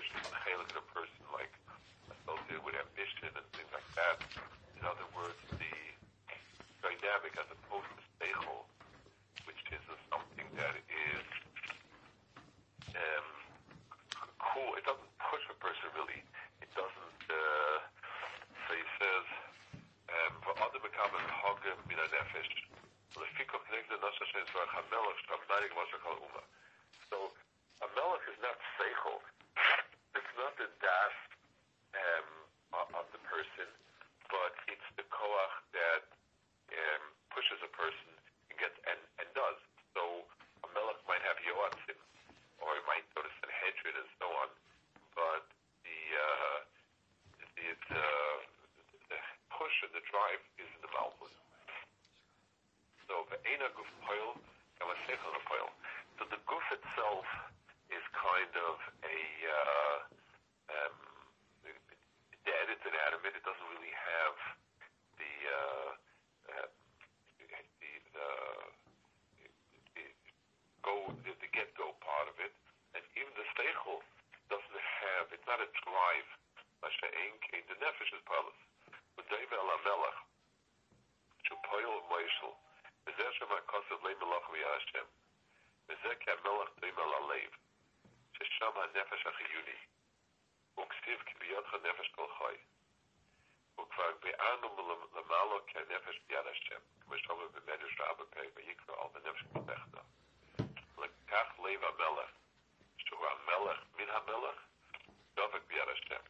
ambition. How look at a person like associated with ambition and things like that. In other words, the dynamic as opposed to seichel, which is something that is um, cool. It doesn't push a person really. It doesn't. Uh, so he says, "Va'adam bekamen hagem mina nefesh." Lefikok negde nasa shein zvar hamelach shamnarig mashakal umah. drive is in the Malchus. So, the Einer Guf Poil, there was Poil. הנפש החיוני, וכתיב כבידך נפש כל חי. וכבר ביארנו למעלה כנפש ביד השם, כמו שאומר במדרש רב הפרק ויקרא על בנפש כמלכתו. לקח לב המלך, שהוא המלך, מן המלך, דופק ביד השם.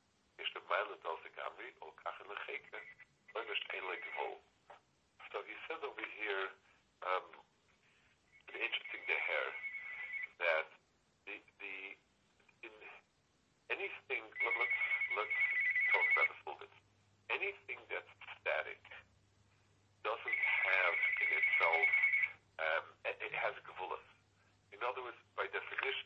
is the violet of the Gabri, or Kachel Cheke, Oilish Eilek Vol. So he says over here, um, interesting to hear, that the, the in anything, let, let's, let's talk about this a little bit. Anything that's static doesn't have in itself, um, it, it has gevulas. In other words, by definition,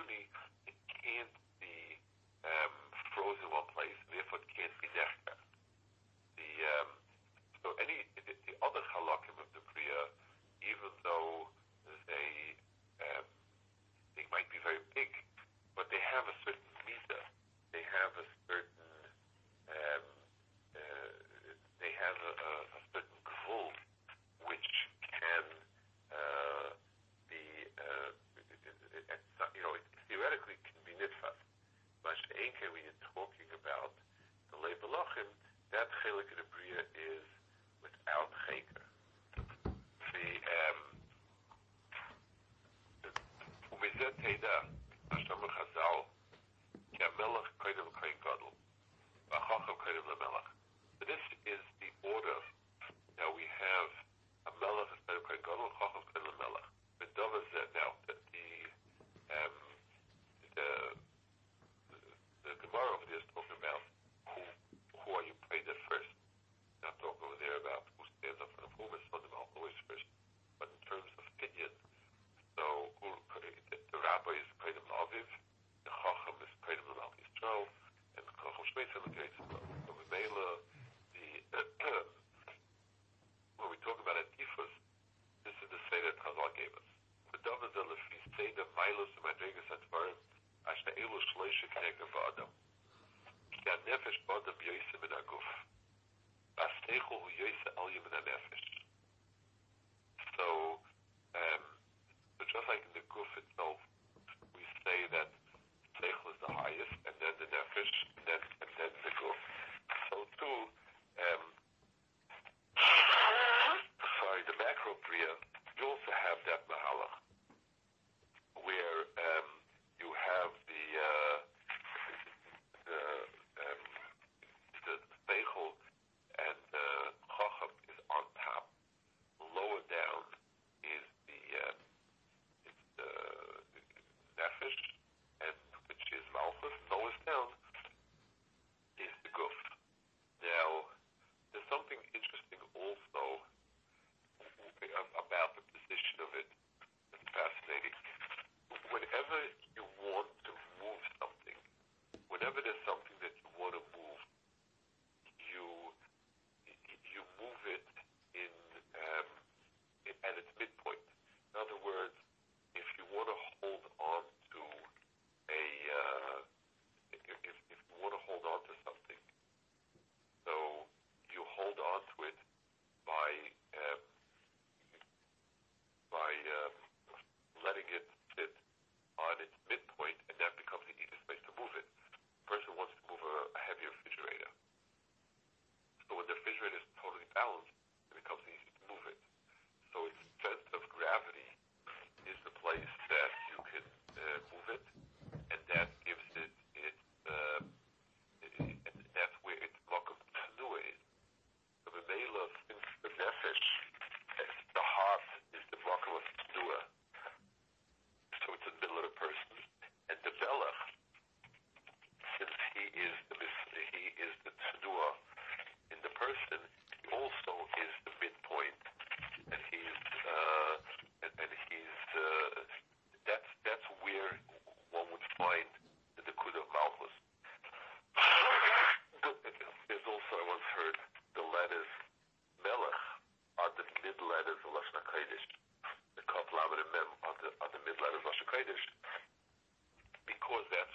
opportunity and done. ניצחו, יויסא אל יבנה נפש. arthritis because that's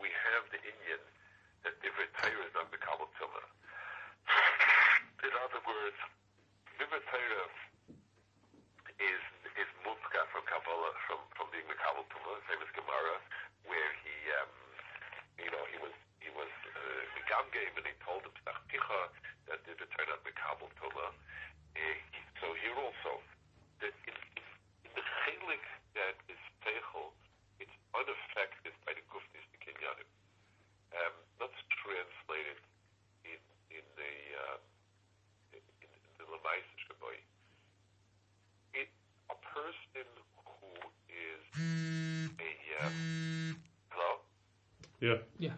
we have the Indian that Divrei Torah is not Mekabel In other words, Divrei Torah is is mutka from Kabbalah from from being Mekabel Tumah, same as Gemara, where he um, you know he was he was Megam uh, game and he told him that Picha that Divrei Torah not Mekabel Tumah. Uh, so here also Yeah. Yeah.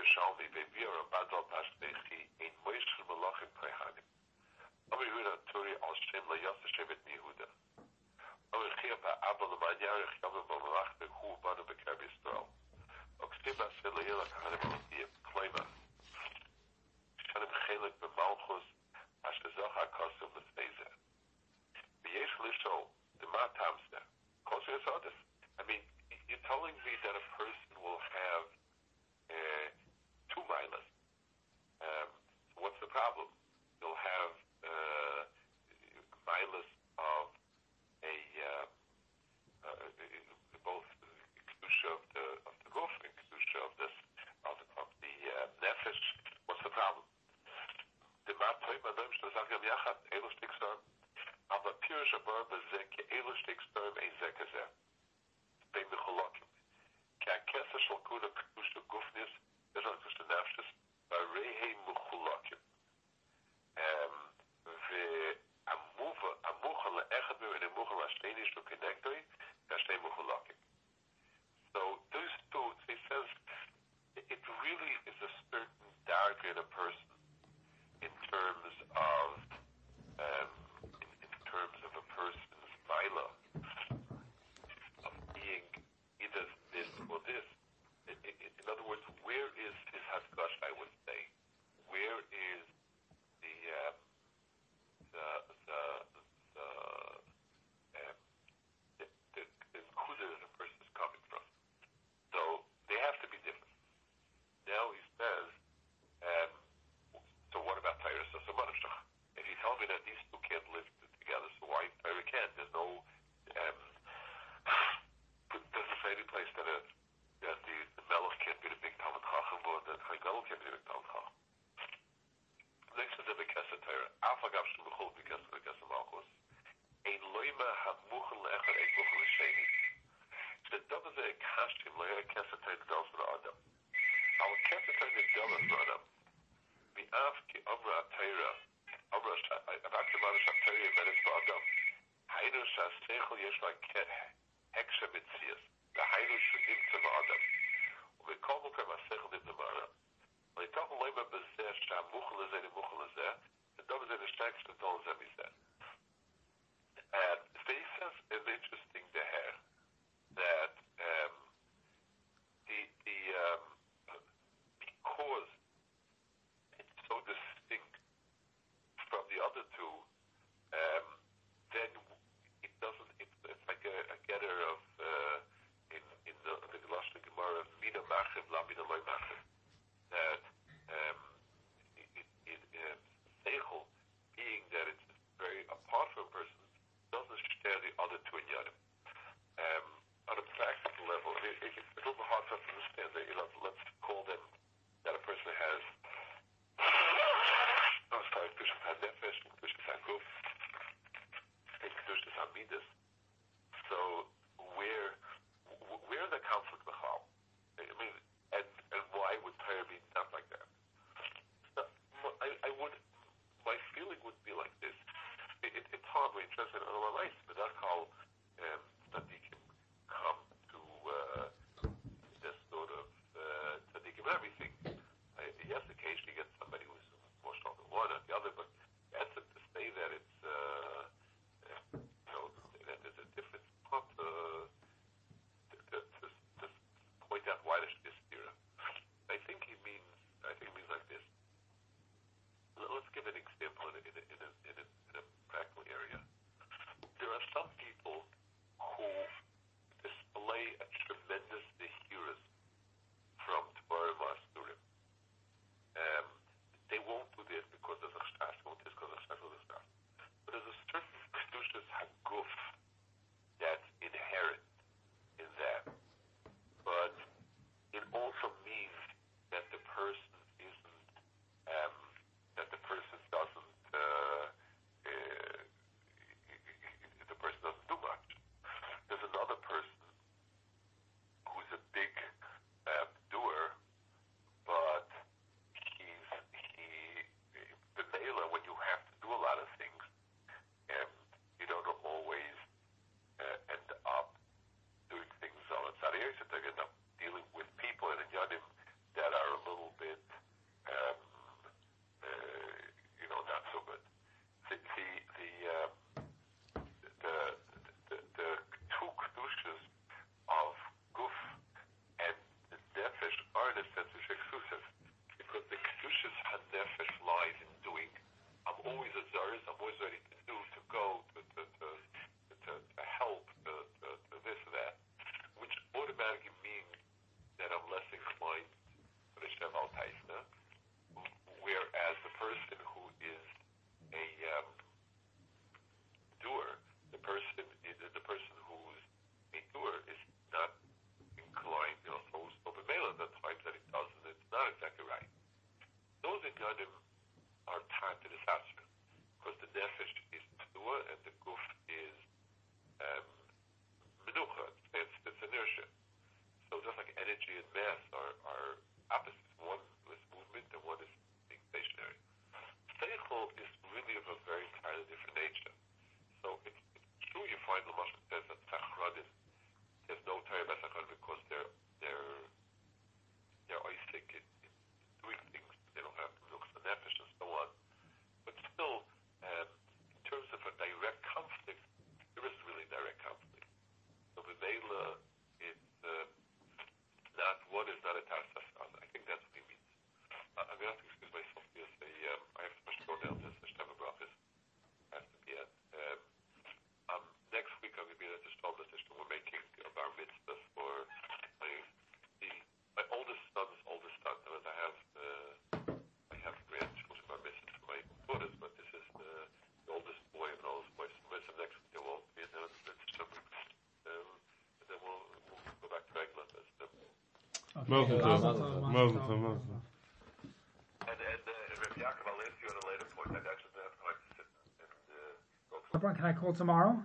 We are a Battle Pass כולם יחד, אלו שתקסם, אבל פירוש הבר בזה כאילו שתקסם אין זה כזה. דאָס איז דער בוכער זע, דאָס איז דער שטאַקסט hypnosis Mazel tov. Mazel tov. Mazel tov. Can I call tomorrow?